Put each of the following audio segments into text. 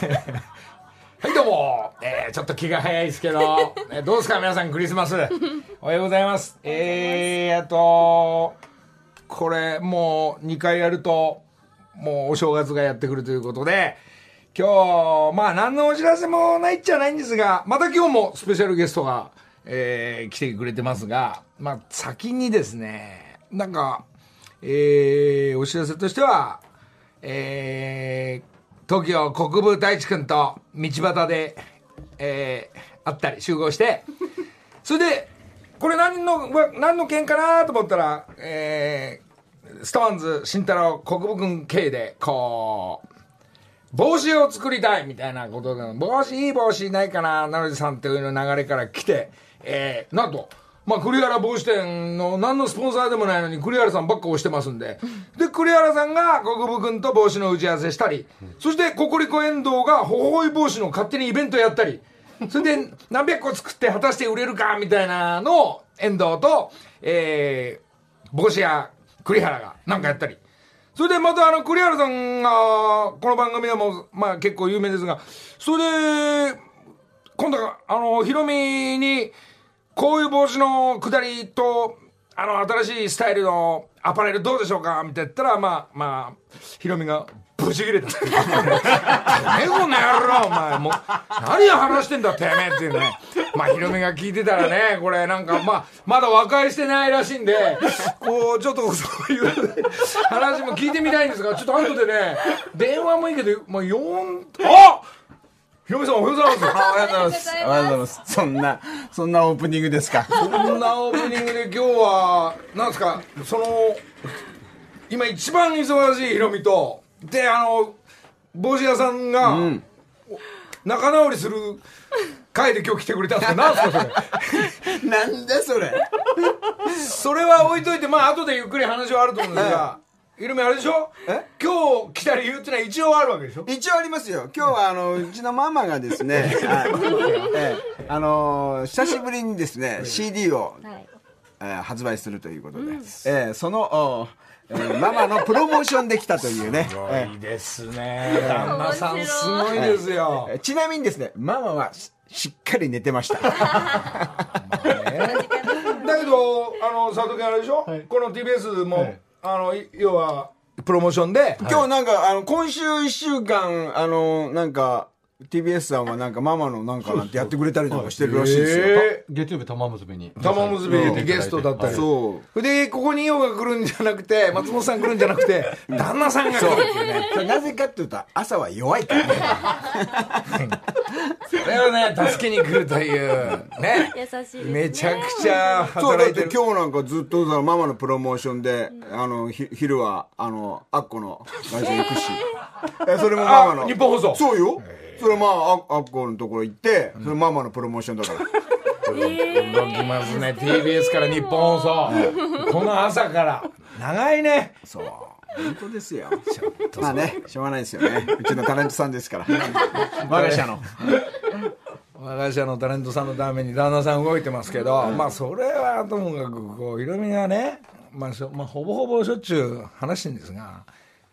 はいどうも、えー、ちょっと気が早いですけど、えどうですか皆さんクリスマス。おはようございます。えー、あとこれもう2回やるともうお正月がやってくるということで今日まあ何のお知らせもないっちゃないんですがまた今日もスペシャルゲストが、えー来てくれてますがまあ先にですねなんかえー、お知らせとしてはえー、東京国分太一君と道端で、えー、会ったり集合して、それで、これ何の、何の件かなと思ったら、えー、ストーンズ慎太郎国分君系で、こう、帽子を作りたいみたいなことで、帽子いい帽子ないかな、なのじさんっていうの流れから来て、えー、なんと、まあ、栗原帽子店の何のスポンサーでもないのに栗原さんばっか押してますんで、で、栗原さんが国分君と帽子の打ち合わせしたり、そしてココリコ遠藤がほほほい帽子の勝手にイベントやったり、それで何百個作って果たして売れるかみたいなのを遠藤と、えー、帽子屋栗原がなんかやったり。それでまたあの栗原さんがこの番組でもうまあ結構有名ですが。それで今度あのヒロミにこういう帽子のくだりとあの新しいスタイルのアパレルどうでしょうか？みたいな言ったらまあまあヒロミがブチ切れた。てめえこの野郎お前もう何を話してんだてめえっていうね。まあヒロミが聞いてたらね、これなんかまあまだ和解してないらしいんで、こうちょっとそういう話も聞いてみたいんですが、ちょっと後でね、電話もいいけど、まあ4、あヒロミさんおはようございます。おはようございます。おはようございます。そんな、そんなオープニングですか？そんなオープニングで今日は、なんですか、その、今一番忙しいヒロミと、で、あの、帽子屋さんが、仲直りする会で今日来てくれたんですけど、なんですかそれ？なんだそれ？それは置いといて、まあ後でゆっくり話はあると思うんですが、ヒロミあれでしょ？え？今日来た理由ってのは一応あるわけでしょ？一応ありますよ。今日はあの、うちのママがですね、はいええあの、久しぶりにですね、CD を、はい。えー発売するということで、ええその、おえーママのプロモーションできたというね。えいいですね。旦那さんすごいですよ。えちなみにですね、ママはししっかり寝てました。だけど、あの、佐藤君あれでしょ、この TBS も、あの、い要は、プロモーションで、今日なんか、あの、今週一週間、あの、なんか、TBS さんはなんかママのなんかなんてやってくれたりとかしてるらしいですよ。え月曜日玉結びにー、玉結びでゲストだったり。そで、ここにヨが来るんじゃなくて、松本さん来るんじゃなくて、旦那さんが来るっていうね。それなぜかっていうと、朝は弱いからね。それをね、助けに来るという、ね。優しいですね。めちゃくちゃそう、だ働いてる。今日なんかずっとさ、ママのプロモーションで、あの、ひ昼は、あの、アッコの会社行くし。え、それもママの。あ日本放送そうよ。それまあ、アアッコのところ行って、それママのプロモーションだから。動きますね。TBS から日本放送。この朝から。長いね。そう。本当ですよ。まあね、しょうがないですよね。うちのタレントさんですから。我が社の。我が社のタレントさんのために旦那さん動いてますけど、まあそれはともかくこうヒロミがね、まあまあ、ほぼほぼしょっちゅう話してるんですが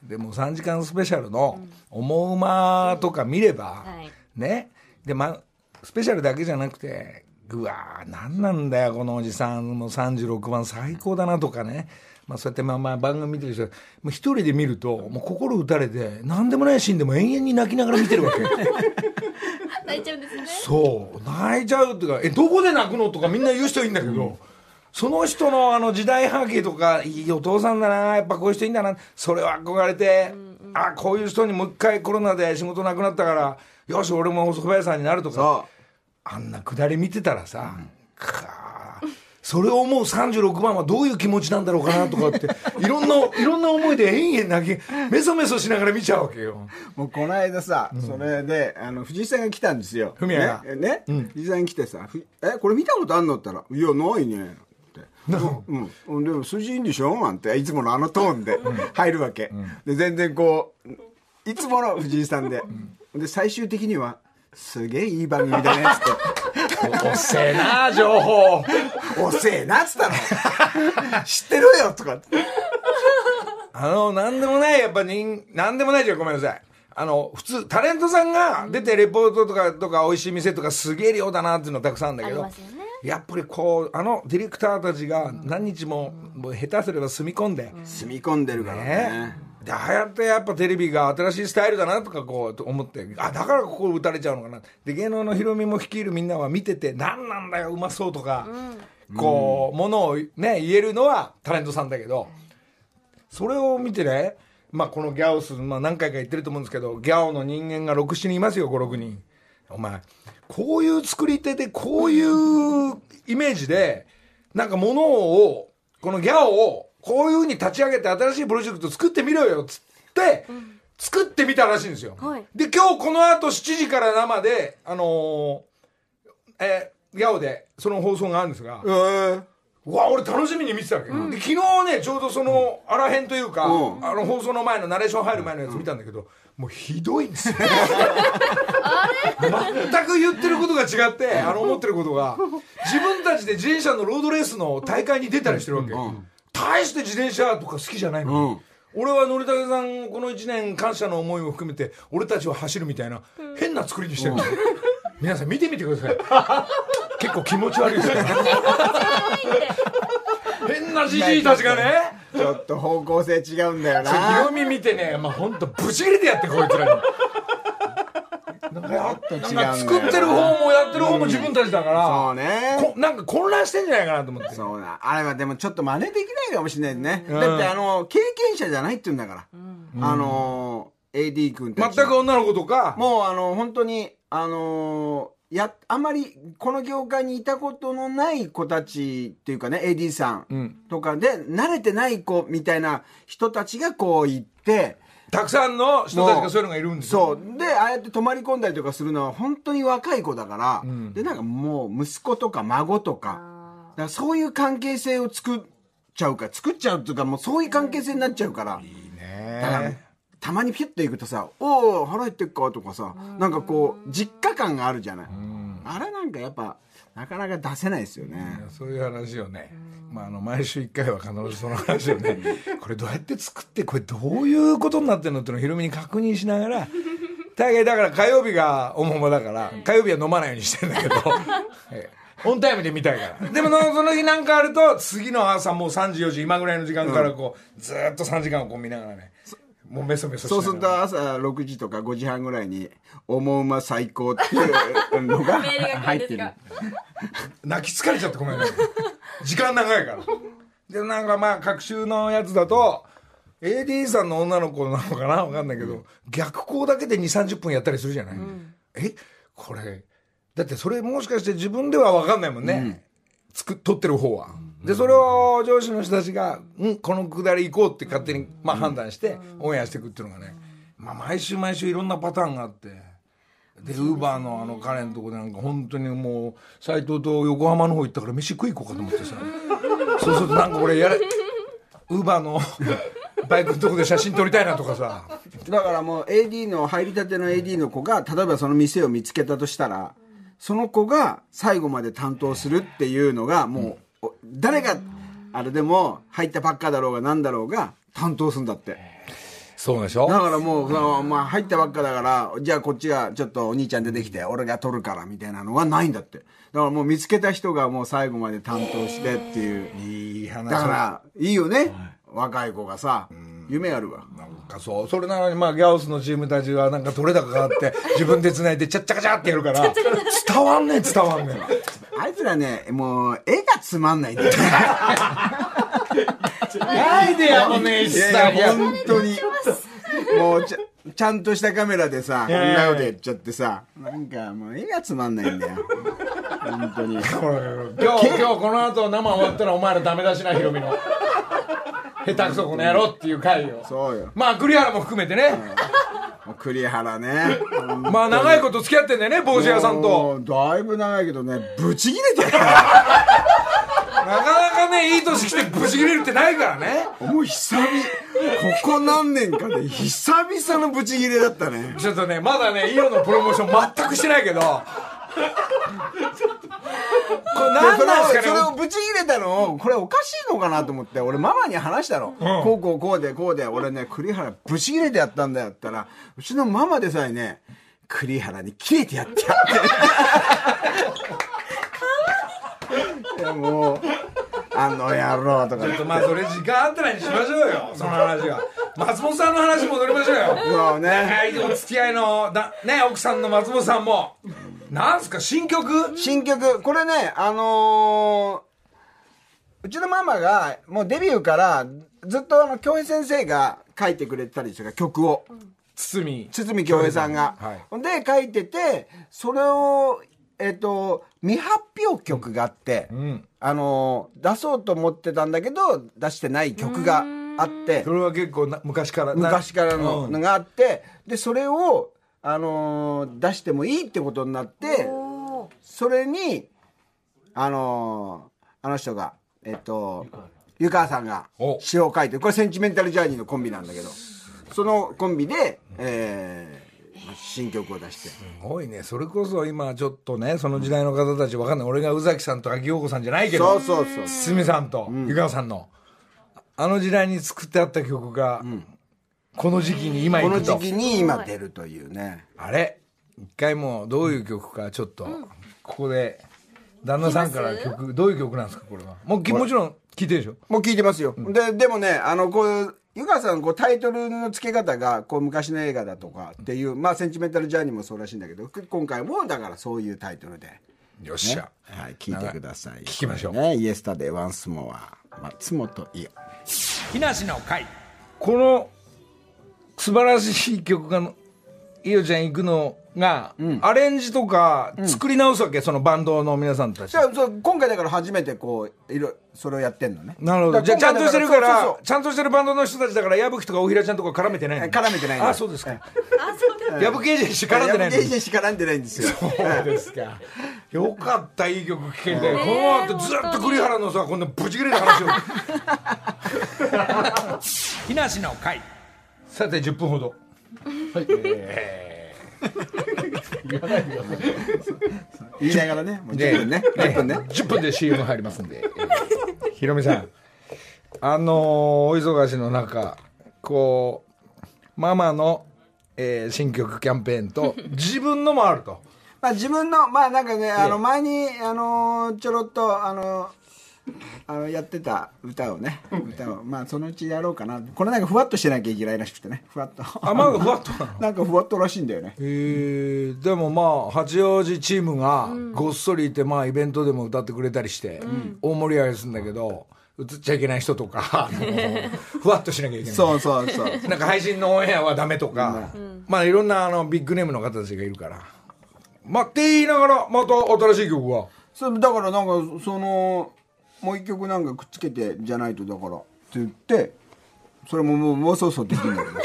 でも3時間スペシャルの「思うま」とか見れば、はい。ね。で、ま、スペシャルだけじゃなくてうわー何なんだよこのおじさん。もう36番最高だなとかね。まあ、そうやってまあまあ番組見てる人。はもう一人で見るともう心打たれて何でもないシーンでも延々に泣きながら見てるわけ。泣いちゃうんですね。そう。泣いちゃうっていうかえどこで泣くのとかみんな言う人いいんだけど、その人のあの時代背景とかいいお父さんだなやっぱこういう人いいんだなそれは憧れて、あこういう人にもう一回コロナで仕事なくなったからよし俺も細小林さんになるとかそあんなくだり見てたらさ、かーそれを思う36番はどういう気持ちなんだろうかなとかって いろんないろんな思いで延々泣きメソメソしながら見ちゃうわけよう。もうこの間さ、それで、あの、藤井さんが来たんですよ。フミヤがね。ね藤井さんが来てさ、ふえ、これ見たことあんのって言ったら、いや、ないね。うん、でも筋いいんでしょ？なんて。いつものあのトーンで入るわけ、で全然こういつもの藤井さんで、で最終的にはすげえいい番組だね。っつっておっせえな情報。遅えなっつったの。知ってるよとかって。あの、なんでもない、やっぱ人、なんでもないじゃん、ごめんなさい。あの、普通、タレントさんが出てレポートとか、とか、美味しい店とかすげえ量だなっていうのたくさんあるんだけど。ありますよね、やっぱりこう、あのディレクターたちが何日も、もう下手すれば住み込んで、住み込んでるからねね。で、ああやってやっぱテレビが新しいスタイルだなとかこうと思って、あ、だからここ打たれちゃうのかな。で、芸能のヒロミも率いるみんなは見てて、何なんだよ、うまそうとか、こう、ものをね、言えるのはタレントさんだけど、それを見てね、まあこのギャオス、まあ何回か言ってると思うんですけど、ギャオの人間が6、7人いますよ、5、6人。お前、こういう作り手で、こういうイメージで、なんかものを、このギャオを、こういうふうに立ち上げて新しいプロジェクト作ってみろよ、つって、作ってみたらしいんですよ。はい。で、今日この後7時から生で、あのーえーギャオでその放送があるんですが、えー。うわ俺楽しみに見てたわけ、で昨日ねちょうどそのあらへんというか、うん。あの放送の前のナレーション入る前のやつ見たんだけど、もうひどいんですよ。全く言ってることが違ってあの思ってることが。自分たちで自転車のロードレースの大会に出たりしてるわけ、大して自転車とか好きじゃないの、うん。俺はのりたけさんこの1年感謝の思いも含めて俺たちは走るみたいな変な作りにしてるんですよ、皆さん見てみてください。結構気持ち悪いですよ変なじじいたちがねちょっと方向性違うんだよな。ロミ見てね、まあ本当ブチ切れてやってこいつらに。なんかやと違うんだよな。んか作ってる方もやってる方も自分たちだから、そうね。こなんか混乱してんじゃないかなと思って。そうだ。あれはでもちょっと真似できないかもしれないね、うん。だってあの経験者じゃないって言うんだから、あの AD 君たち全く女の子とか、もうあの本当にあのやあんまりこの業界にいたことのない子たちっていうかね AD さうんんとかで慣れてない子みたいな人たちがこう行ってたくさんの人たちがそういうのがいるんですよ。そうでああやって泊まり込んだりとかするのは本当に若い子だから、んでなんかもう息子とか孫とかだからそういう関係性を作っちゃうか作っちゃうっていうかもうそういう関係性になっちゃうから。いいだからね。たまにピュッと行くとさ「おお腹減ってっか?」とかさなんかこう実家感があるじゃない。あれなんかやっぱなかなか出せないですよね。そういう話をね、まあ、あの毎週1回は必ずその話をね これどうやって作ってこれどういうことになってるのっていうのをヒロミに確認しながら大概だから火曜日がおももだから火曜日は飲まないようにしてんだけど、ええ。オンタイムで見たいから。でものその日なんかあると次の朝もう3時4時今ぐらいの時間からこう、ずーっと3時間をこう見ながらねもうメソメソそうすると朝6時とか5時半ぐらいに「おもうま最高」っていうのが 入ってる。泣き疲れちゃってごめんね。時間長いから。でなんかまあ隔週のやつだと AD さんの女の子なのかな？わかんないけど、逆光だけで2 3 0分やったりするじゃない、え？これ。だってそれもしかして自分ではわかんないもんね、つく撮ってる方は、でそれを上司の人たちが「うんこのくだり行こう」って勝手に、まあ、判断してオンエアしていくっていうのがね、まあ、毎週毎週いろんなパターンがあってでウーバーのあの彼のとこでなんか本当にもう斎藤と横浜の方行ったから飯食い行こうかと思ってさ。そうするとなんか俺やれウーバーのバイクのとこで写真撮りたいなとかさ。だからもう AD の入りたての AD の子が例えばその店を見つけたとしたらその子が最後まで担当するっていうのがもうお誰があれでも入ったばっかだろうが何だろうが担当するんだって。そうでしょ？だからもうその、まあ、入ったばっかだからじゃあこっちがちょっとお兄ちゃん出てきて俺が撮るからみたいなのはないんだって。だからもう見つけた人がもう最後まで担当してっていう。いい話。だからいいよね。若い子がさ夢あるわ。なんかそうそれなのにまあギャオスのチームたちはなんか取れ高があって 自分で繋いでチャッチャカチャってやるから伝わんねえ伝わんねあいつらねもう絵がつまんないんだよ。アイデアもねえしいさ本当に。もうちゃちゃんとしたカメラでさ こんなことやっちゃってさなんかもう絵がつまんないんだよ。本当に。今日今日この後生終わったらお前らダメ出しなヒロミの。下手くそこの野郎っていう回を。そうよ。まあ栗原も含めてね。栗原ね。まあ長いこと付き合ってんだよね帽子屋さんと。だいぶ長いけどねブチ切れてるなかなかねいい年来てブチ切れるってないからね。もう久々。ここ何年かで久々のブチ切れだったね。ちょっとねまだねイオのプロモーション全くしてないけど。これ何なんですかね？それをブチ切れたのをこれおかしいのかなと思って俺ママに話したの、こうこうこうでこうで俺ね栗原ブチ切れてやったんだよって言ったらうちのママでさえね栗原に切れてやってやって。いやもうあの野郎とか。ちょっとまあそれ時間あったらにしましょうよその話は。松本さんの話戻りましょうよ。そうね。長いお付き合いのだね奥さんの松本さんも。なんすか新曲？新曲。これねあのーうちのママがもうデビューからずっとあの京平先生が書いてくれてたりする曲を、堤堤京平さんが、はい。で書いててそれをえっ、と未発表曲があって、ん。あの出そうと思ってたんだけど出してない曲があって。それは結構な昔からな。昔からのうん。のがあってでそれを、あの出してもいいってことになってそれにあのあの人がえっ、と湯川さんがお。詩を書いてこれセンチメンタルジャーニーのコンビなんだけどそのコンビで、えー新曲を出して。すごいね。それこそ今ちょっとねその時代の方たちわかんない。俺が宇崎さんと秋陽子さんじゃないけどそうそうそう。堤さんと湯川さんの。あの時代に作ってあった曲がこの時期に今この行くと。時期に今出るというね。あれ？一回もうどういう曲かちょっとここで旦那さんから曲どういう曲なんですかこれは？もうきもちろん聞いてるでしょ？もう聞いてますよ。で、でもね、あの、こう、湯川さん、こう、タイトルの付け方が、こう、昔の映画だとかっていう、まあ、センチメンタルジャーニーもそうらしいんだけど、今回も、だからそういうタイトルで、よっしゃ。はい、聞いてください。聞きましょう。ね、イエスタデイワンスモア、松本伊代。木梨の会。この素晴らしい曲がいよちゃん行くのが、アレンジとか作り直すわけ、そのバンドの皆さんたち。じゃ今回だから初めてこういろそれをやってんのね。なるほど。だじゃあちゃんとしてるからそうそうちゃんとしてるバンドの人たちだから矢吹とか大平ちゃんとか絡めてない絡めてないのあそうですか。あ、そうです。矢吹エージェンシー絡んでないのヤブゲージしか絡んでないんですよ。そうですか。よかったいい曲聴けて、この後ずっと栗原のさこんなブチ切れた話を。木梨の会。さて10分ほど 言いながらねもうで10分ね。10分ね。10分で CM 入りますんで、えーひろみさん。あのーお忙しの中こうママの、えー新曲キャンペーンと 自分のもあると。まあ自分のまあなんかねあの前にあのちょろっとあのあのやってた歌をね歌をまあそのうちやろうかな。これなんかふわっとしてなきゃいけないらしくてね。ふわっと。あまだふわっと。な のなんかふわっとらしいんだよね。えー。でもまあ八王子チームがごっそりいて、まあ、イベントでも歌ってくれたりして、大盛り上がりするんだけど映っちゃいけない人とか ふわっとしなきゃいけない。そうそうそうなんか配信のオンエアはダメとか、まあいろんなあのビッグネームの方たちがいるから。まあって言いながらまた新しい曲が。そうだからなんかそのもう一曲なんかくっつけてじゃないとだからって言ってそれももうもうそうそうできるんだけど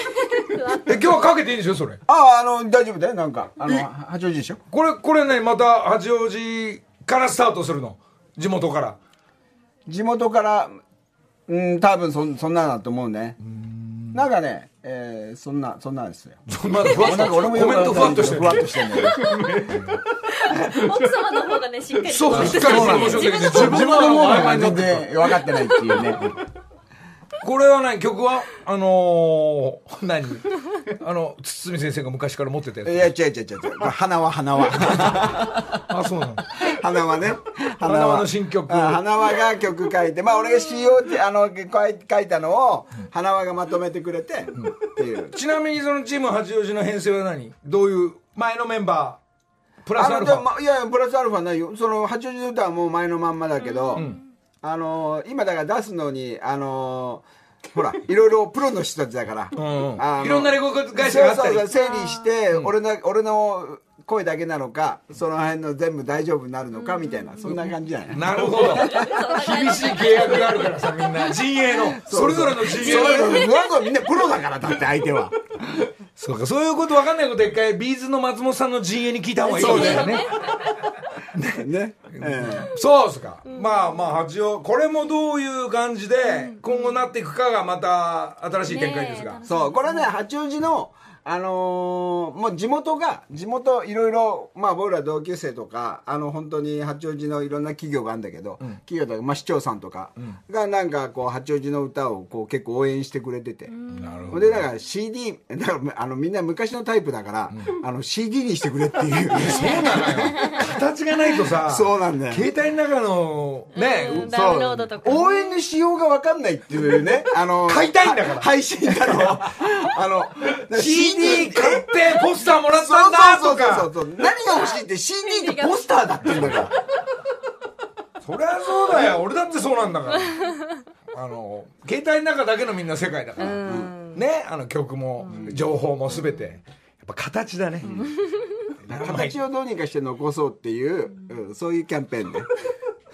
え今日はかけていいんでしょそれ？あああの大丈夫だよ。なんかあの八王子でしょ？これこれねまた八王子からスタートするの。地元から。地元からうん多分そんそんなだと思うね。なんかね、えー、そんなそんなんですよ。まだふわっなんか俺もよくコメントふわっとしてる。ふわっとしてんだよ 奥様の方がね、しっかり。そうしっかり自分のの方が全然分かってないっていうね。これは何曲はあのー、何？あの堤先生が昔から持ってたやつ。いや違う違う違う花輪花輪。あそうなの。花輪ね。花輪。の新曲。あ花輪が曲書いてまあ俺が詩をあの書い書いたのを花輪がまとめてくれてっていう。ちなみにそのチーム八王子の編成は何？どういう前のメンバー？プラあスアルファ。のでもまいやいやプラスアルファないよ。その八王子の歌はもう前のまんまだけど、あの今だから出すのにあのほらいろいろプロの人たちだから、うんいろんなレコード会社があったり。そうそうそう整理して、俺の俺の声だけなのかその辺の全部大丈夫になるのかみたいなそんな感じじゃないなるほど。厳しい契約があるからさみんな。陣営の。それぞれの陣営そうのそう。そうみんなプロだからだって相手は。そうかそういうこと分かんないこと一回ビーズの松本さんの陣営に聞いた方がいい。かもしれないね。ね、えそうですか、まあまあ八王これもどういう感じで今後なっていくかがまた新しい展開ですが、え。そうこれね八王子のあのーもう地元が、地元いろいろ、まあ僕ら同級生とか、あの本当に八王子のいろんな企業があるんだけど、企業とか、まあ市長さんとかがなんかこう八王子の歌をこう結構応援してくれてて。なるほど。で、だから CD、だからあのみんな昔のタイプだから、あの CD にしてくれっていう。そうなのよ。形がないとさそうなんだよ。携帯の中のね、うんダウンロードとか。ね応援のしようが分かんないっていうね。あの、買いたいんだから。配信だろ。あの、CD 買ってポスターもらったんだとそうそうかそうそう。何が欲しいって CD ってポスターだって言うんだから。そりゃそうだよ。俺だってそうなんだから。あの携帯の中だけのみんな世界だから、ねあの曲も情報も全て。やっぱ形だね、形をどうにかして残そうっていう、うんそういうキャンペーンで。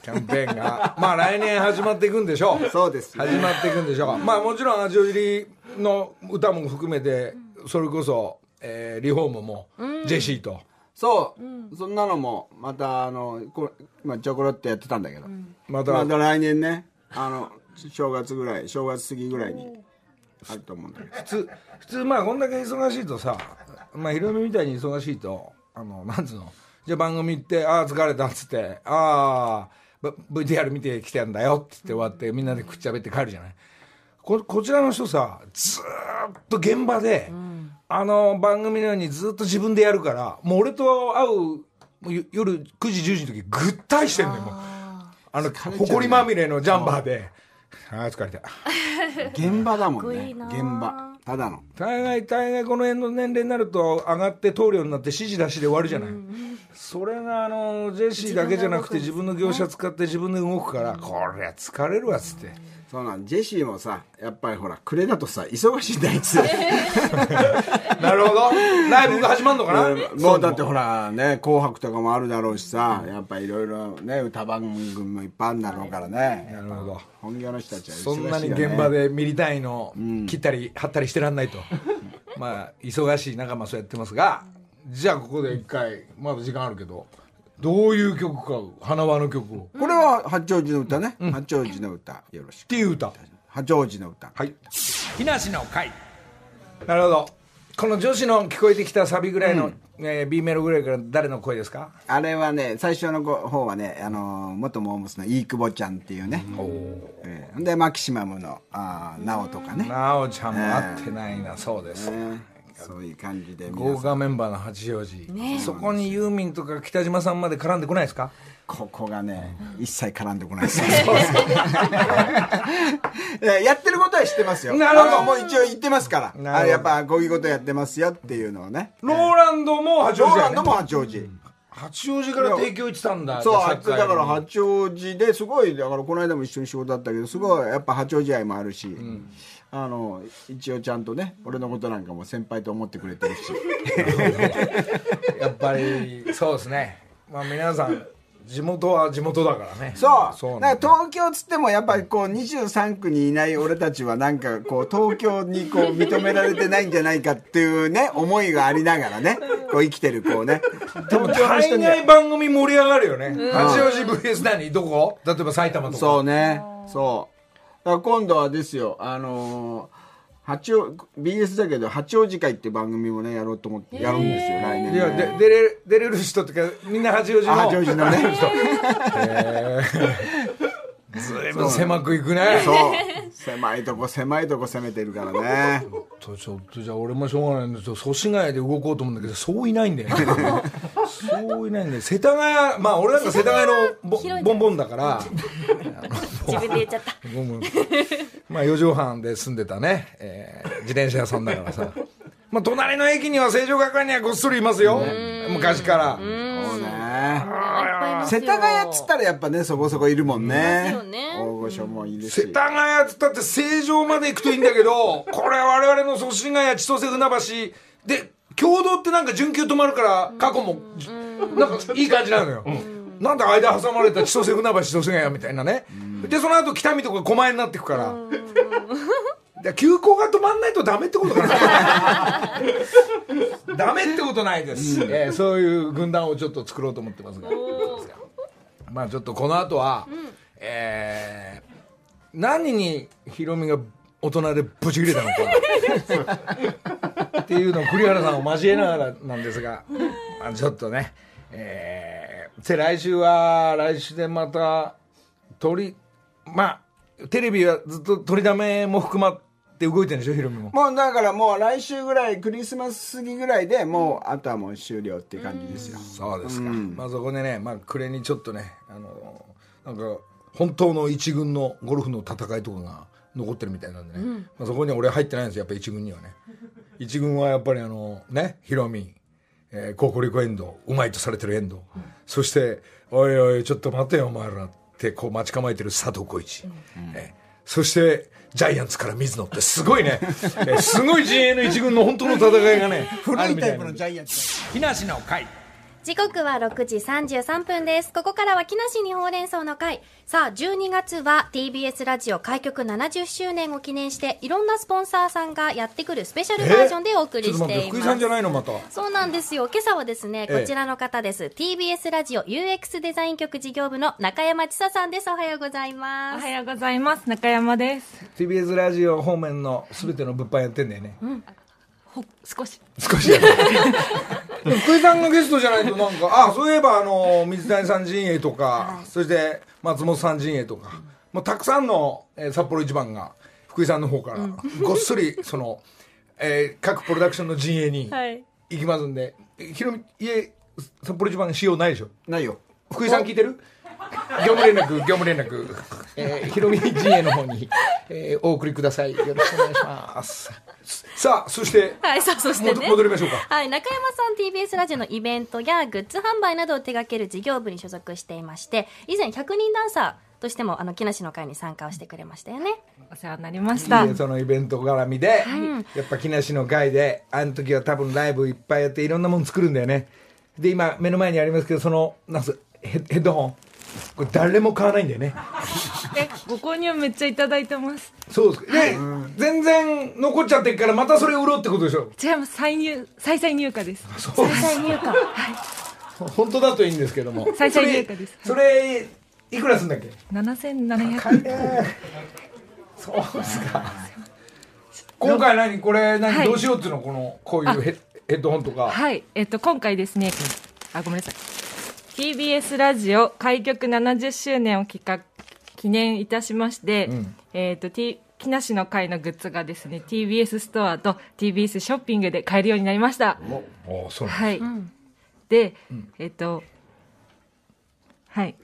キャンペーンがまあ来年始まっていくんでしょう。そうですね。始まっていくんでしょう。まあもちろん八王子の歌も含めてそれこそ、えーリフォームもジェシーと、そう、そんなのも、また、あの、こまあ、ちょころっとやってたんだけど。また、また来年ね、あの、正月ぐらい、正月過ぎぐらいに、あると思うんだけど。普通普通まあこんだけ忙しいとさまあヒロミみたいに忙しいとあのなんつうの？じゃあ番組行って「ああ疲れた」っつって「ああ VTR 見てきてんだよ」っつって終わってみんなでくっちゃべって帰るじゃない？ここちらの人さずーっと現場で、あの番組のようにずっと自分でやるからもう俺と会う夜9時10時の時ぐったりしてんのよもう。あの埃まみれのジャンバーで「ああ疲れた」現場だもんね。現場。ただの。大概大概この辺の年齢になると上がって通るようになって指示出しで終わるじゃない、それがあのジェシーだけじゃなくて自分の業者使って自分で動くからこりゃ疲れるわっつってそうなんジェシーもさやっぱりほら暮れだとさ忙しいんだあいつ。なるほど。ライブが始まるのかな、もうだってほらね「紅白」とかもあるだろうしさやっぱいろいろね歌番組もいっぱいあるんだろうからね。なるほど。本業の人たちは忙しいそんなに現場でミリ単位の切ったり貼ったりしてらんないと。まあ忙しい仲間そうやってますがじゃあここで一回まだ時間あるけどどういう曲か花輪の曲を。っこれは八王子の歌ね、八王子の歌。よろしく。ていう歌。八王子の歌。はい。木梨の会。なるほど。この女子の聞こえてきたサビぐらいの、えー B メロぐらいから誰の声ですか？あれはね最初の方はねあの元モームスの飯久保ちゃんっていうね、えーでマキシマムのあー直とかね。なおちゃんも会ってないな、そうです。ねそういう感じで皆豪華メンバーの八王子、そこにユーミンとか北島さんまで絡んでこないですか？ここがね、一切絡んでこない。です。い ややってることは知ってますよ。なるほど。もう一応言ってますから。なるほど。あやっぱこういうことやってますよっていうのをね。ローランドも八王子ね。ローランドも八王子。八王子から提供行ってたんだそう、だから八王子ですごい、だからこの間も一緒に仕事だったけど、すごいやっぱ八王子愛もあるし、あの、一応ちゃんとね、俺のことなんかも先輩と思ってくれてるし。やっぱりそうですねまあ皆さん地元は地元だからねそう。そうだから東京つってもやっぱりこう23区にいない俺たちはなんかこう東京にこう認められてないんじゃないかっていうね、思いがありながらね、こう生きてるこうね。でも東京の人大に概番組盛り上がるよね、八王子 VS 何？どこ？例えば埼玉とかそうね。そう。だから今度はですよ、あのー八王、BS だけど八王子会って番組もね、やろうと思って、やるんですよ、来年、ね。いやで出れる出れる人っていうかみんな八王子のあ八王子のね。ずいぶん狭くいくね。そう。狭いとこ狭いとこ攻めてるからね。ちょちょっとじゃあ俺もしょうがないんですよ祖師ヶ谷で動こうと思うんだけどそういないんだよ。ねそういないんだよ。世田谷まあ俺なんか世田谷のボボンボンだから。自分で言っちゃった。ごめん。まあ4畳半で住んでたね、えー自転車屋さんだからさ。まあ隣の駅には成城学園にはごっそりいますよ。昔から。そうね。世田谷っつったらやっぱね、そこそこいるもんね。ね。大御所もいるし。世田谷っつったって成城まで行くといいんだけど これ我々の祖師ヶ谷千歳船橋。で共同ってなんか準急止まるから過去もなんかいい感じなのよ、なんで間挟まれた千歳船橋千歳ヶ谷みたいなね、でその後北見とか狛江になっていくから、で急行が止まんないとダメってことかな。ダメってことないです、えーそういう軍団をちょっと作ろうと思ってますが。まあちょっとこの後は、えー何にヒロミが大人でブチ切れたのか。っていうのを栗原さんを交えながらなんですが、まあ、ちょっとね、えー、で来週は来週でまた取りまあテレビはずっと取りだめも含まって動いてるんでしょヒロミも。もうだからもう来週ぐらいクリスマス過ぎぐらいでもうあとはもう終了っていう感じですよ、そうですか、まあそこでね、まあ、暮れにちょっとねあのなんか本当の一軍のゴルフの戦いとかが残ってるみたいなんでね、まあ、そこには俺入ってないんですよやっぱ一軍にはね。一軍はやっぱりあのねヒロミえー、ココリコエンドうまいとされてるエンド、そして「おいおいちょっと待てよお前ら」ってこう待ち構えてる佐藤浩市、えーそしてジャイアンツから水野ってすごいね、えーすごい陣営の一軍の本当の戦いがねあるみたいなイアンツ木梨の会時刻は6時33分です。ここからは木梨にほうれん草の会。さあ、12月は TBS ラジオ開局70周年を記念して、いろんなスポンサーさんがやってくるスペシャルバージョンでお送りしています福井さんじ。ゃないのまたそうなんですよ。今朝はですね、ええこちらの方です。TBS ラジオ UX デザイン局事業部の中山千沙さんです。おはようございおます。はようございます中山です TBS ラジオ方面の全ての物販やってんだよね、ほ少し。少しやる福井さんがゲストじゃないとなんかあそういえばあの水谷さん陣営とか、そして松本さん陣営とかもうたくさんの、えー札幌一番が福井さんの方から、ごっそりその、えー各プロダクションの陣営にはい。行きますんで、えひろみ家札幌一番仕様ないでしょ？ないよ。福井さん聞いてる？業務連絡業務連絡、えー、ひろみ陣営の方に、えーお送りください。よろしくお願いします。さあそしてはい、さあ、そして戻ね。戻りましょうか。はい、中山さん TBS ラジオのイベントやグッズ販売などを手掛ける事業部に所属していまして、以前100人ダンサーとしても、あの、木梨の会に参加をしてくれましたよね。お世話になりました。でそのイベント絡みで、やっぱ木梨の会であの時は多分ライブいっぱいやっていろんなもの作るんだよね。で今目の前にありますけどそのなんすヘヘッドホンこれ誰も買わないんだよね。えご購入めっちゃいただいてます。そうですで、全然残っちゃってるからまたそれ売ろうってことでしょ？違います。再入再々入荷です。そう再入荷。本当だといいんですけども。再々入荷です。それいくらすんだっけ？7700そうですか。今回何？これ何、はい。どうしようっていうの？このこういうヘッヘッドホンとか。はい。えっと今回ですね。あごめんなさい TBS ラジオ開局70周年を企画記念いたしまして、ん。えっと T 木梨の会のグッズがですね TBS ストアと TBS ショッピングで買えるようになりました。おおそうなんだはい、で、えっとはい。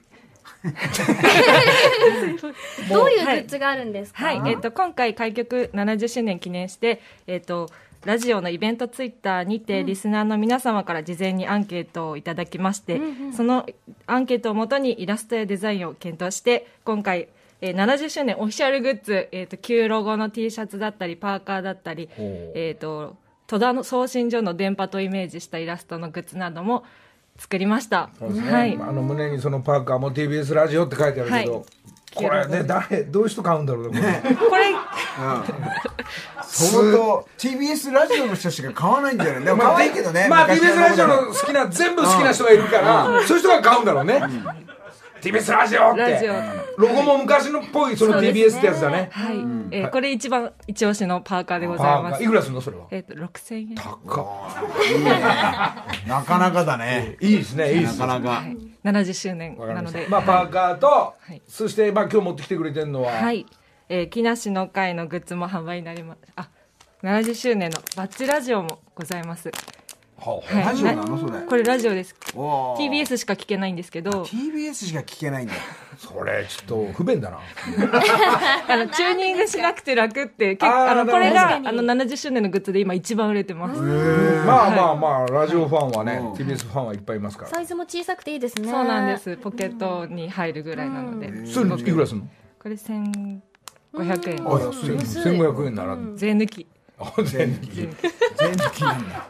どういうグッズがあるんですか？はい、えっと、今回開局70周年記念して、えっと、ラジオのイベントツイッターにて、リスナーの皆様から事前にアンケートをいただきまして、そのアンケートをもとにイラストやデザインを検討して、今回、えー70周年オフィシャルグッズ、えっと、旧ロゴの T シャツだったり、パーカーだったり、えっと、戸田の送信所の電波とイメージしたイラストのグッズなども作りました。そうですね、はい。あの胸にそのパーカーも TBS ラジオって書いてあるけど、はいこれね誰どういう人買うんだろうねこれ。相当 TBS ラジオの人しか買わないんだよね。でも可愛いけどねまあ昔 TBS ラジオの好きな全部好きな人がいるから、そういう人が買うんだろうね、TBS ラジオってロゴも昔のっぽいその TBS ね。ってやつだね。はい。えーこれ一番一押しのパーカーでございます。い。くらするの？それは。えっ、と、6000円。高なかなかだね。いいですねいいですなかなか。70周年わかりなので。ました。まあパーカーと、い。そしてまあ今日持ってきてくれてるのは、はい。えー木梨の会のグッズも販売になります。あ、70周年のバッチラジオもございます。はあはいラジオなの？それこれラジオです。TBS しか聞けないんですけど、TBS しか聞けないんだそれちょっと不便だな あの、チューニングしなくて楽って、結あー構、あの、これが、あの、70周年のグッズで今一番売れてます。まあまあまあラジオファンはね、うん TBS ファンはいっぱいいますからサイズも小さくていいですね。そうなんで。す。ポケットに入るぐらいなので。それいくらするの？これ1500円。あ安い1500円なら、税抜き。あ税抜き全部気なんだ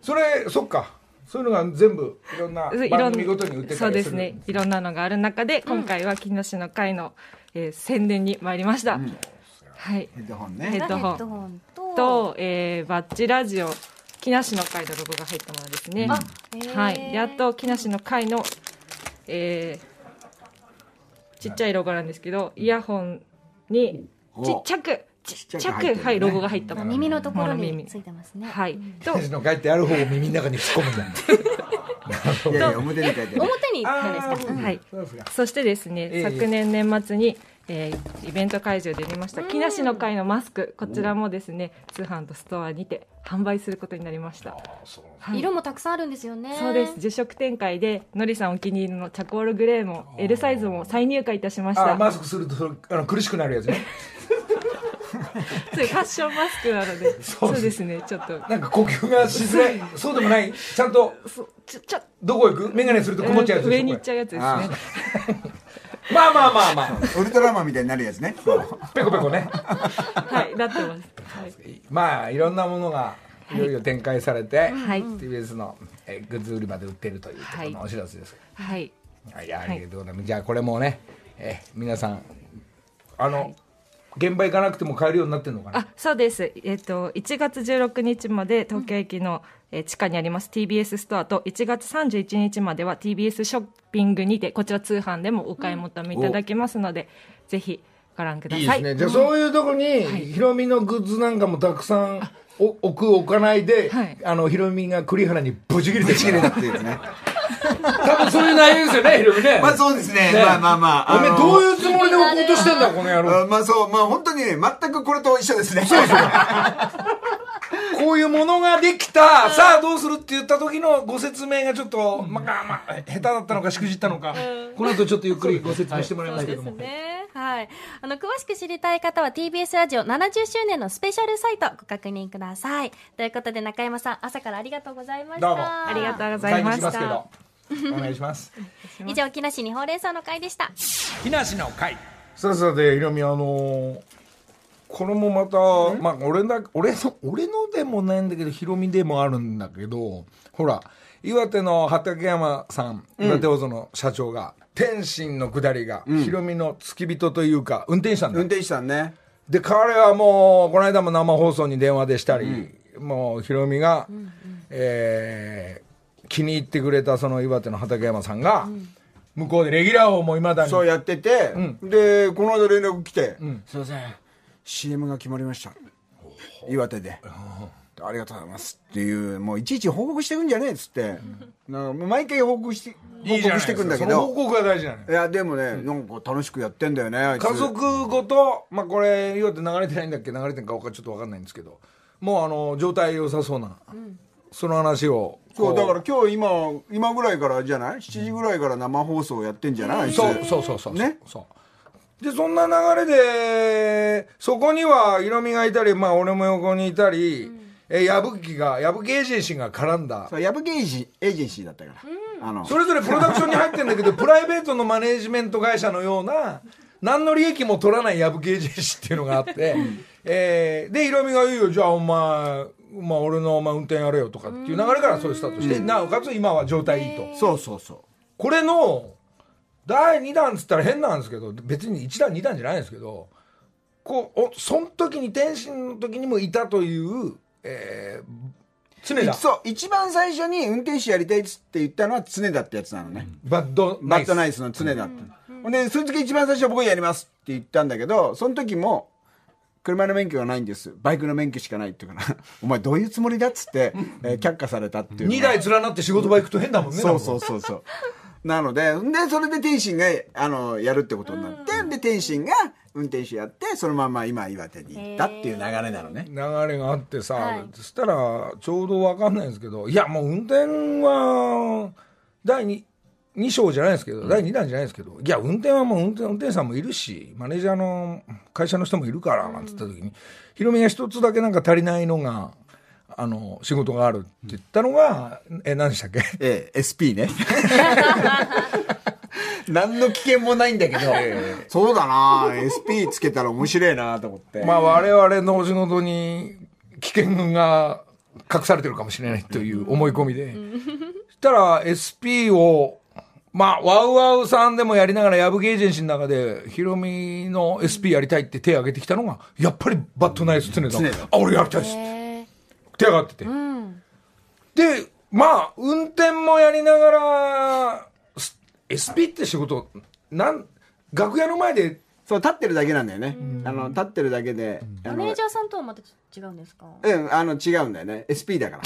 それそっか。そういうのが全部いろんなうんいろん番組ごとに売ってたりする。そうですね。いろんなのがある中で今回は木梨の会の、えー宣伝に参りました、はい。ヘッドホンヘねッドホン。ヘッドホンと、と、えーバッチラジオ木梨の会のロゴが入ったものですね、はい。やっと木梨の会の、えーちっちゃいロゴなんですけどイヤホンにちっちゃくちっちゃく、はい、ロゴが入った。もの耳のところにもの耳。ついてますね。はい。と私の書いてある方を耳の中に突っ込むんだ。いやいや表に書いてある。表に何ですか？はい。そしてですね、ええ。昨年年末に、えーイベント会場で売りました木梨の会のマスク。こちらもですね通販とストアにて販売することになりました。はい。色もたくさんあるんですよね。そうです。10色展開でのりさんお気に入りのチャコールグレーも L サイズも再入荷いたしました。あマスクするとそれあの苦しくなるやつね ファッションマスクなのでそうです。ねちょっと。なんか呼吸がしづらいそう。でもないちゃんとそうちょちょ。どこ行く？眼鏡すると曇っちゃうやつ上に行っちゃうやつですあねまあまあまあまあ。ウルトラマンみたいになるやつね。ペコペコね。はいなってます。はい。まあいろんなものがいよいよ展開されて、はい。TBS のえグッズ売り場で売ってるというところのお知らせです、はい。い、やありがとうございます、じゃあこれもね、え皆さんあの、現場行かなくても買えるようになってるのかな？あそうです、えっと1月16日まで東京駅の、えー地下にあります TBS ストアと1月31日までは TBS ショッピングにてこちら通販でもお買い求めいただけますので、ぜひご覧ください。いいですね、じゃあそういうとこに、ヒロミのグッズなんかもたくさんお置く置かないで、はい。あのヒロミが栗原にブチ切れてる。ちぎれたっていうね多分そういう内容ですよねヒロミね。まあそうですね。ね。まあまあまあおめえあのどういうつもりで置こうとしてんだこの野郎。あまあそうまあ本当にね全くこれと一緒ですね。そうそう こういうものができた、さあどうするって言った時のご説明がちょっと、まあまあ、下手だったのか、しくじったのか、この後ちょっとゆっくりご説明してもらいますけども。ね。はい。あの、詳しく知りたい方は TBS ラジオ70周年のスペシャルサイトご確認ください。ということで中山さん、朝からありがとうございました。どうも。ありがとうございましたお願いします。以上、木梨にほうれん草の会でした。木梨の会。さあさあで、ひろみ、あのーこれもまた、まあ、俺だ、俺の、俺のでもないんだけど、ひろみでもあるんだけど、ほら、岩手の畠山さん、岩手大園の社長が、天心の下りが、ひろみの付き人というか、運転手さんだ運転手さんね。で彼はもうこの間も生放送に電話でしたり、もうヒロミが、えー気に入ってくれたその岩手の畠山さんが、向こうでレギュラーをもういまだに。そうやってて、でこの間連絡来て「すいません CM が決まりました。岩手で」ありがとうございますっていうもういちいち報告してくんじゃねえっつって、なんかもう毎回報告して報告してくんだけその報ど告が大事なのよいやでもね、なんか楽しくやってんだよね家族ごと、まあ、これ岩手流れてないんだっけ流れてんかちょっと分かんないんですけど。もうあの状態良さそうな、その話をそうだこから今日今今ぐらいからじゃない？7時ぐらいから生放送やってんじゃない？あいつ？そうそうそう。そう。ね？そう。でそんな流れでそこにはヒロミがいたりまあ俺も横にいたり、え矢吹が矢吹エージェンシーが絡んだ。そう矢吹エージエージェンシーだったから、あの。それぞれプロダクションに入ってるんだけど プライベートのマネージメント会社のような何の利益も取らない矢吹エージェンシーっていうのがあって、えーでヒロミが言うよ。じゃあお前まあ、俺のまあ運転やれよとかっていう流れからそれスタートして、なおかつ今は状態いいと。そうそうそう。これの第2弾っつったら変なんですけど別に1弾2弾じゃないんですけどこうおその時に天心の時にもいたという、えー、常田そう。一番最初に運転手やりたいっつって言ったのは常田ってやつなのね、バッドバッドナイスの常田って、ほんでその時一番最初僕やりますって言ったんだけどその時も車の免許がないんです。バイクの免許しかないっていうから お前どういうつもりだっつって、えー却下されたっていうの2が台連なって仕事場行くと変だもんねそうそうそうそう。なのででそれで天心があのやるってことになって、で天心が運転手やってそのまま今岩手に行ったっていう流れなのね。流れがあってさ、はい。そしたらちょうど分かんないんですけどいやもう運転は第 2, 2章じゃないですけど、第2弾じゃないですけどいや運転はもう運転運転手さんもいるしマネージャーの会社の人もいるからなんつった時に、ヒロミが一つだけなんか足りないのがあの仕事があるって言ったのが、え何でしたっけ？ええ SP ね。何の危険もないんだけど、そうだな。SP つけたら面白いなと思って、まあ我々のお仕事に危険が隠されてるかもしれないという思い込みで。そしたら SP を、まあ、ワウワウさんでもやりながら、ヤブゲージェンシーの中で、ヒロミの SP やりたいって手を挙げてきたのが、やっぱりバッドナイス常田。あ、俺やりたいです。へ手挙がってて。で、まあ、運転もやりながら、す SP って仕事、なん、楽屋の前でそう立ってるだけなんだよね、あの立ってるだけで、あのマネージャーさんとはまた違うんですか？うんあの違うんだよね。SP だか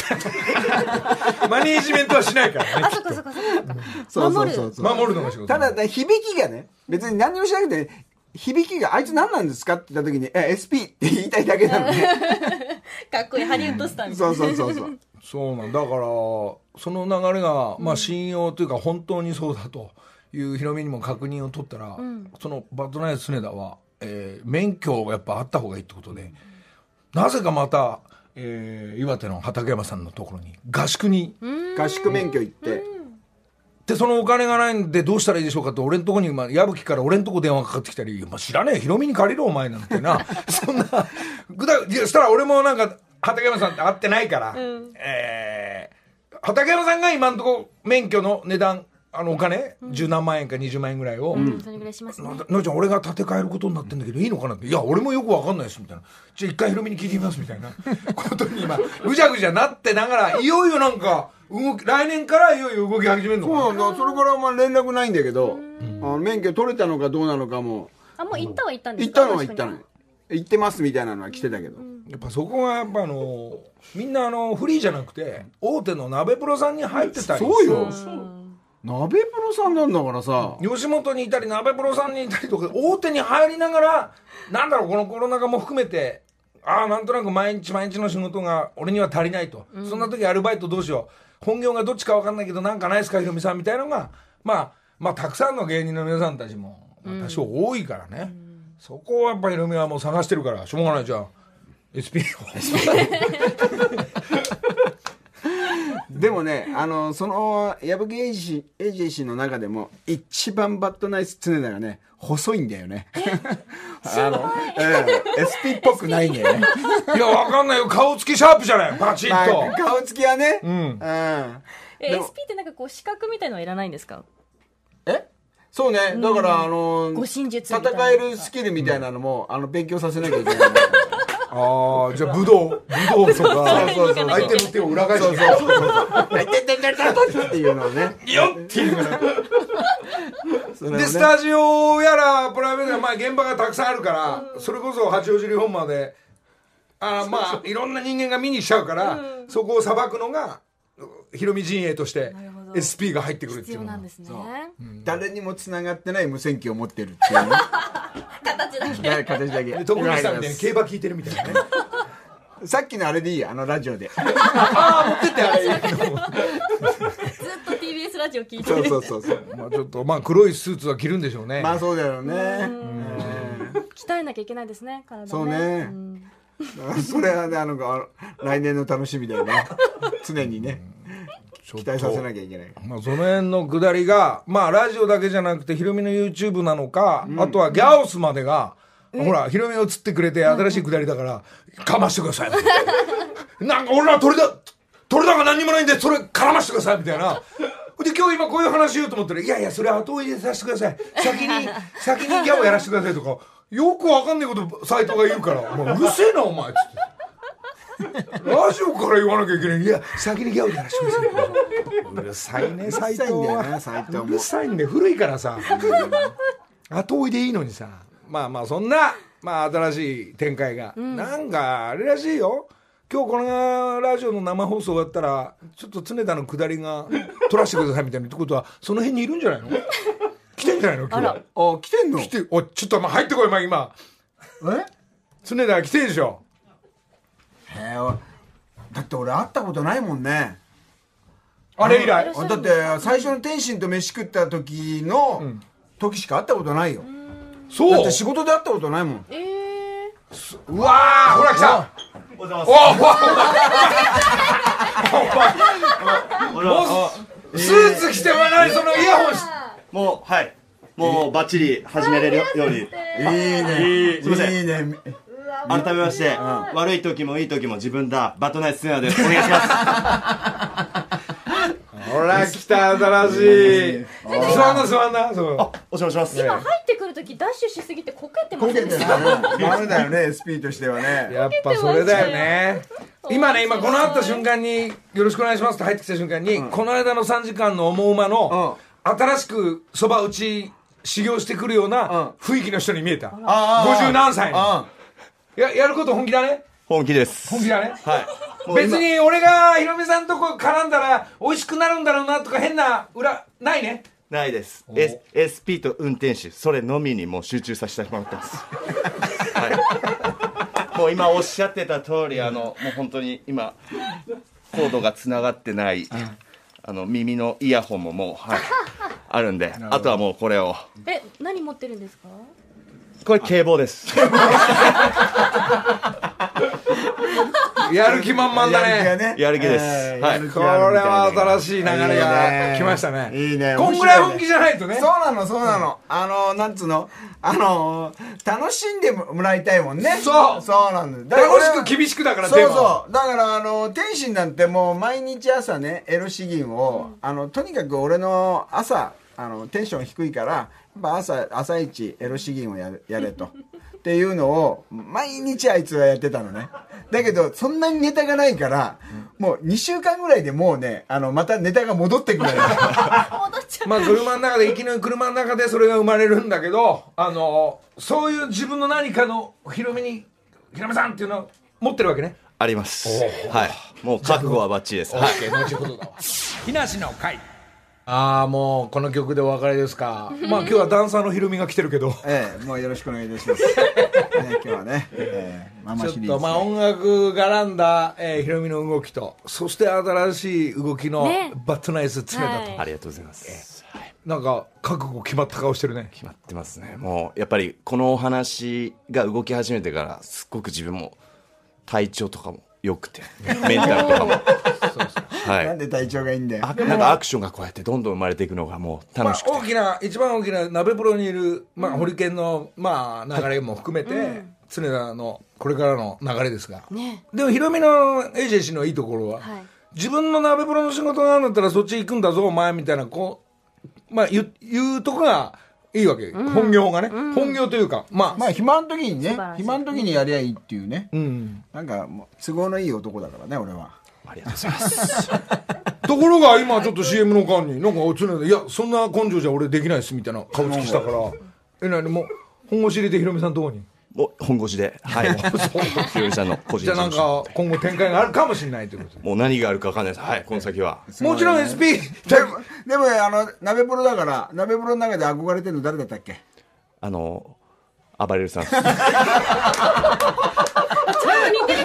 ら。マネージメントはしないからね。あそっかそっかそっかそう守るそうそうそう。守る。のが仕事。ただね響きがね別に何にもしなくて響きがあいつ何なんですかって言った時に「え SP」って言いたいだけなのね かっこいいハリウッドスターみたいな。そうそうそうそう。そうなんだ。からその流れが、まあ、信用というか本当にそうだというヒロミにも確認を取ったら、そのバッドナイツ常田は、えー免許がやっぱあった方がいいってことで、なぜかまた、えー岩手の畠山さんのところに合宿に。合宿免許行って。でそのお金がないんでどうしたらいいでしょうかって俺のとこに、まあ、矢吹から俺のとこ電話かかってきたり「いやまあ、知らねえヒロミに借りろお前」なんてな。そんなぐだしたら俺もなんか畠山さんって会ってないから、えー畠山さんが今のとこ免許の値段あのお金？十、何万円か20万円ぐらいを、それぐらいしますね。ななちゃん俺が建て替えることになってんだけどいいのかなって「いや俺もよくわかんないです」みたいな「じゃあ一回ヒロミに聞いてみます」みたいな。ことに今ぐちゃぐちゃなってながらいよいよなんか動き来年からいよいよ動き始めるのかな？そうなんだそれからあんま連絡ないんだけどあの免許取れたのかどうなのかも。あもう行ったは行ったんですか？行ったのは行ったの行ってますみたいなのは来てたけど。やっぱそこがやっぱあのみんなあのフリーじゃなくて大手の鍋プロさんに入ってたりそうよ鍋プロさんなんだからさ。吉本にいたり鍋プロさんにいたりとか大手に入りながらなんだろうこのコロナ禍も含めてああなんとなく毎日毎日の仕事が俺には足りないと、そんな時アルバイトどうしよう。本業がどっちか分かんないけどなんかないですかひろみさんみたいなのがまあまあたくさんの芸人の皆さんたちも、まあ多少多いからね、そこをやっぱひろみはもう探してるからしょうがないじゃあ。SP を でもねあのその矢吹エイジエージェンシーの中でも一番バッドナイス常田がね細いんだよね。あの、ええ SP っぽくないんだよね。いやわかんないよ。顔つきシャープじゃないバチッと、まあ顔つきはね。うん。うん。え SP ってなんかこう資格みたいのはいらないんですか？え？そうね。だからあの戦えるスキルみたいなのもあの勉強させなきゃいけないああじゃあ武道武道とかそうそうそう。相手の手を裏返し。てそうそうそう。そう「いててててて」っていうのをね。よっっていう でスタジオやらプライベートやまあ現場がたくさんあるから、それこそ八王子リフォーマーであーまあいろんな人間が見にしちゃうから、そこを裁くのがヒロミ陣営として。なるほど SP が入ってくるって必いうのが要なんですね。誰にもつながってない無線機を持ってるっていう。ね 形だけ。はい形だけ。で徳光さんみたいに競馬聞いてるみたいなね。さっきのあれでいいよあのラジオで。ああ持ってってあれ。ずっと TBS ラジオ聞いてそうるそうそうそう。まあちょっとまあ黒いスーツは着るんでしょうね、まあそうだよね。鍛えなきゃいけないですね体ねそうね。それはねあのあの来年の楽しみだよね。常にね期待させなきゃいけないまあ、その辺のくだりが、まあ、ラジオだけじゃなくて、ヒロミの YouTube なのか、あとはギャオスまでが、ほら、ヒロミが映ってくれて、新しいくだりだから、かましてください。なんか、俺ら鳥だ、鳥だが何にもないんで、それ絡ましてください、みたいな。で、今日今こういう話しようと思ったら、いやいや、それ後追いでさせてください。先に、先にギャオやらせてくださいとか、よくわかんないこと斎藤が言うから、もううるせえな、お前、つって。ラジオから言わなきゃいけない。いや、先にギャオでやらせてください。うるさいね、斎藤うるさいんだよは。ね斎藤もうるさいんで古いからさ後追いでいいのにさ。まあまあそんな、まあ、新しい展開が、なんかあれらしいよ。今日このラジオの生放送終わったらちょっと常田の下りが取らせてくださいみたいなってことはその辺にいるんじゃないの？来てんじゃないの？今日。あ来てんの？来ておちょっとまあ入ってこい、まあ、今。え？常田来てんでしょへえだって俺会ったことないもんね。あれ以来？あだって最初の天心と飯食った時の時しか会ったことないよ。そう？だって仕事で会ったことないもん。ええうわーほら来た。おはようおおございます。スーツ着ても何そのイヤホンし。もう、はい。もう、バッチリ始めれるように。いいね。すいません。いいね改めまして、悪い時もいい時も自分だ、バットナイスツナです。お願いします。ほら来た新しい。座んな座んな。そう。あ、お邪魔します。今入ってくるときダッシュしすぎてこけてまこけてダメだよね SP としてはね。やっぱそれだよね。今ね今この会った瞬間に「よろしくお願いします」って入ってきた瞬間に、この間の3時間の思うまの、新しくそば打ち修行してくるような雰囲気の人に見えた。ああ50何歳にあややること本気だね？本気です。本気だね？はい。別今に俺がヒロミさんとこ絡んだら美味しくなるんだろうなとか変な裏ないね？ないです。S、SP と運転手、それのみにもう集中させてもらってます。はい。もう今おっしゃってた通り、あの、もう本当に今、コードがつながってない、あの、耳のイヤホンももう、はい、あるんで、あとはもうこれを。え何持ってるんですか？これ警棒です。やる気満々だね。ね。やる気です。はい。えーやる気これは新しい流れが。来ましたね。いいね。こんぐらい本気じゃないとね。そうなのそうなの、あのなんつうの？あの楽しんでもらいたいもんね。そう。そうなんだよ。楽しく厳しくだからそうそう。だからあの天心なんてもう毎日朝ねエロ詩吟を、あのとにかく俺の朝あのテンション低いからやっぱ朝朝一エロ詩吟をやれやれと。っていうのを毎日あいつはやってたのね。だけどそんなにネタがないから、もう2週間ぐらいでもうねあのまたネタが戻ってくるのよ。戻っちゃう。まあ車の中で生きの車の中でそれが生まれるんだけどあのそういう自分の何かのヒロミにヒロミさんっていうのを持ってるわけね。あります。はい。もう覚悟はバッチリです。はい。OK 後ほどだわ。木梨の会ああもうこの曲でお別れですか。まあ今日はダンサーのヒロミが来てるけど。ええ、もうよろしくお願いいたします。ね、今日はね、ええ、ママちょシリーズで。っとまあ音楽絡んだ、えー、ヒロミの動きとそして新しい動きのね。バットナイス詰めたと、はい。ありがとうございます。なんか覚悟決まった顔してるね。決まってますね。もうやっぱりこのお話が動き始めてからすっごく自分も体調とかも良くて メンタルとかもはい。なんで体調がいいんだよ。あなんかアクションがこうやってどんどん生まれていくのがもうまあ楽しくて、大きな一番大きな鍋プロにいる、まあ、ホリケンの、まあ、流れも含めて、常田のこれからの流れですが、ね。でもヒロミのエージェンシーのいいところは、はい。自分の鍋プロの仕事なんだったらそっち行くんだぞお前みたいなこう、まあ、言う言うとこがいいわけ、本業がね、本業というかまあ、まあ、暇の時にね暇の時にやりゃいいっていうね。うん、なんか、都合のいい男だからね、俺は。ありがとうございます。ところが今ちょっと CM の間になんか常田いやそんな根性じゃ俺できないですみたいな顔つきしたからえなにもう本腰入れてヒロミさんのとこに？本腰で。はい。ひろみさんの個人じゃあなんか今後展開があるかもしれないということで。もう何があるか分かんないです。はいこの先は。もちろん SP でも、でもあの、鍋プロだから、鍋プロの中で憧れてるの誰だったっけ？あの暴れるさん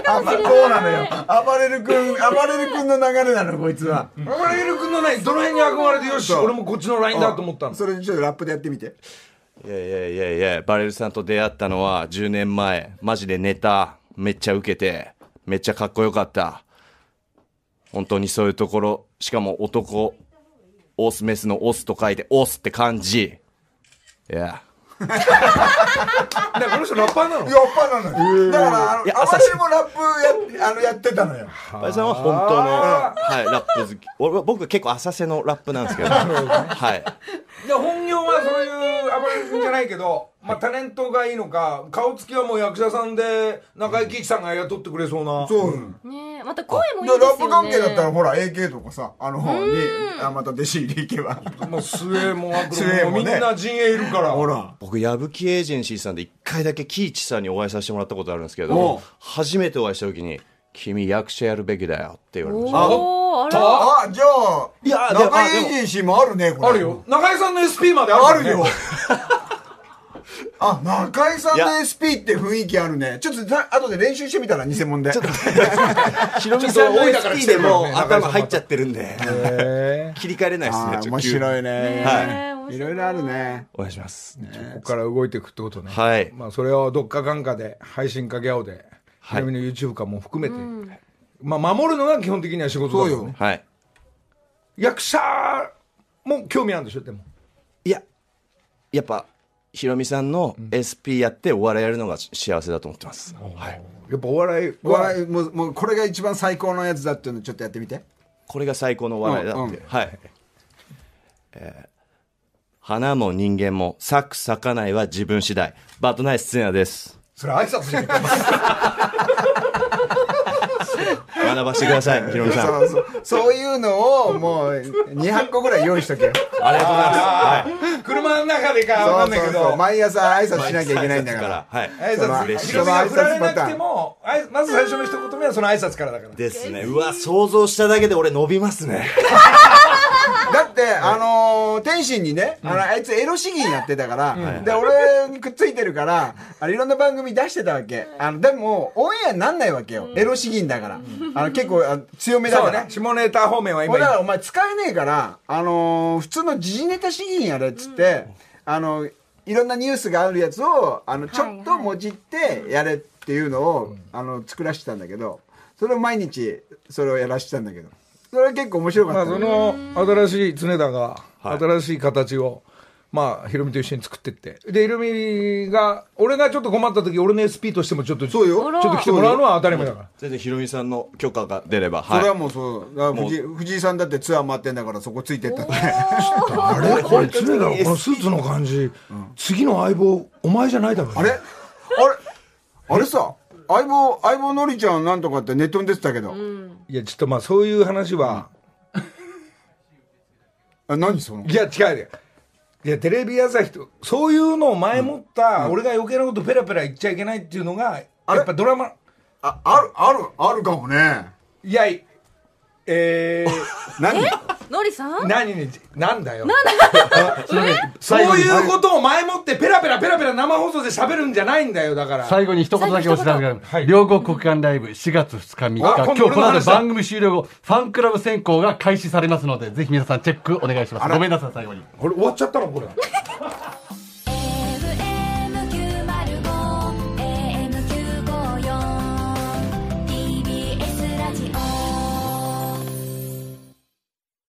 あ、まあ、そうなのよ。暴れる君、暴れる君の流れなの、こいつは。あれエル君のねどの辺に憧れてよし俺もこっちのラインだと思ったの。それにちょっとラップでやってみて。いやいやいやいやバレルさんと出会ったのは10年前。マジでネタめっちゃ受けてめっちゃかっこよかった。本当にそういうところ。しかも男オスメスのオスと書いてオスって感じ。いや だからこの人ラッパーなの？やっぱなのよ。だから、あの、いや暴れるもラップや、あの、やってたのよ。バさんは本当の、はい、ラップ好き。俺僕結構浅瀬のラップなんですけど。はい。で本業はそういう暴れる君じゃないけど、まあ、タレントがいいのか顔つきはもう役者さんで中井貴一さんが雇ってくれそうな。そう。ねえまた声もいいでラップですよね関係だったら、ほら、AK とかさ、あの方に、あ、また弟子入り行けば。もう末もアクロもみんな陣営いるから。ほら。僕矢吹エージェンシーさんで一回だけ喜一さんにお会いさせてもらったことあるんですけど初めてお会いした時に「君役者やるべきだよ」って言われました？あじゃあ、いや中井エージェンシーもあるね、これ。あるよ。中井さんの SP まであるからね。あるよ。あ、中井さんの SP って雰囲気あるね。ちょっとさ、後で練習してみたら、偽物で。ちょっと多いだから来 SP てでも頭入っちゃってるんで。へ切り替えれないですね面白いね。はい。いろいろあるね。お願いします。ここから動いていくってことね。はい。まあそれをどっかかんかで配信かギャオで。ひはい。ろみの YouTube かも含めて、まあ守るのが基本的には仕事だからそうねはい。役者も興味あるんでしょでも。いややっぱひろみさんの SP やってお笑いやるのが幸せだと思ってます。はい。やっぱお笑いお笑い、もう、もう、これが一番最高のやつだっていうのちょっとやってみて。これが最高のお笑いだうんうん。ってはい。えー花も人間も咲く咲かないは自分次第。バッドナイスツネアです。それ挨拶じゃん 学ばしてください、ヒロミさん。そうそうそういうのをもう200個ぐらい用意しとけよありがとうございます。はい。車の中でかわかんないけどそうそう毎朝挨拶しなきゃいけないんだからはい。挨拶嬉しいヒロミが振られなくてもまず最初の一言目はその挨拶からだからですね。うわ、想像しただけで俺伸びますね。だって、あのー天心にね、あの、あいつエロ主義になってたから、で、俺にくっついてるから、あのいろんな番組出してたわけ。あの、でも、オンエアになんないわけよ。エロ主義だから。あの、結構あの強めだから。そうね。下ネタ方面は今俺だからお前使えねえから、あのー普通の時事ネタ主義やれっつって、あの、いろんなニュースがあるやつを、あの、ちょっともじってやれっていうのを、あの、作らせてたんだけど、それを毎日、それをやらせてたんだけど、それは結構面白かまあ、ったね、その新しい常田がはい。新しい形を、まあ、ヒロミと一緒に作ってって。でヒロミが俺がちょっと困った時俺の SP としてもちょっとそうよ。ちょっと来てもらうのは当たり前だから。全然ヒロミさんの許可が出れば、それははい。もうそう。藤井藤井さんだってツアー回ってんだからそこついてったって。あれ？これ常田のこのスーツの感じ、次の相棒お前じゃないだろあれ？あれ？あれさ、相棒、相棒のりちゃんなんとかってネットに出てたけど。いやちょっとまあそういう話は、あ何その？いや違う。よいやテレビ朝日とそういうのを前もった、俺が余計なことペラペラ言っちゃいけないっていうのがやっぱドラマ。あ、ある、ある、あるかもね。いやいえー、何？のりさん？何になんだよ。すいません そういうことを前もってペラペラペラペラ生放送で喋るんじゃないんだよだから。最後に一言だけお知らせがある、はい。両国国間ライブ4月2日3日。あ今日この後番組終了後ファンクラブ選考が開始されますのでぜひ皆さんチェックお願いしますごめんなさい最後にこれ終わっちゃったのこれ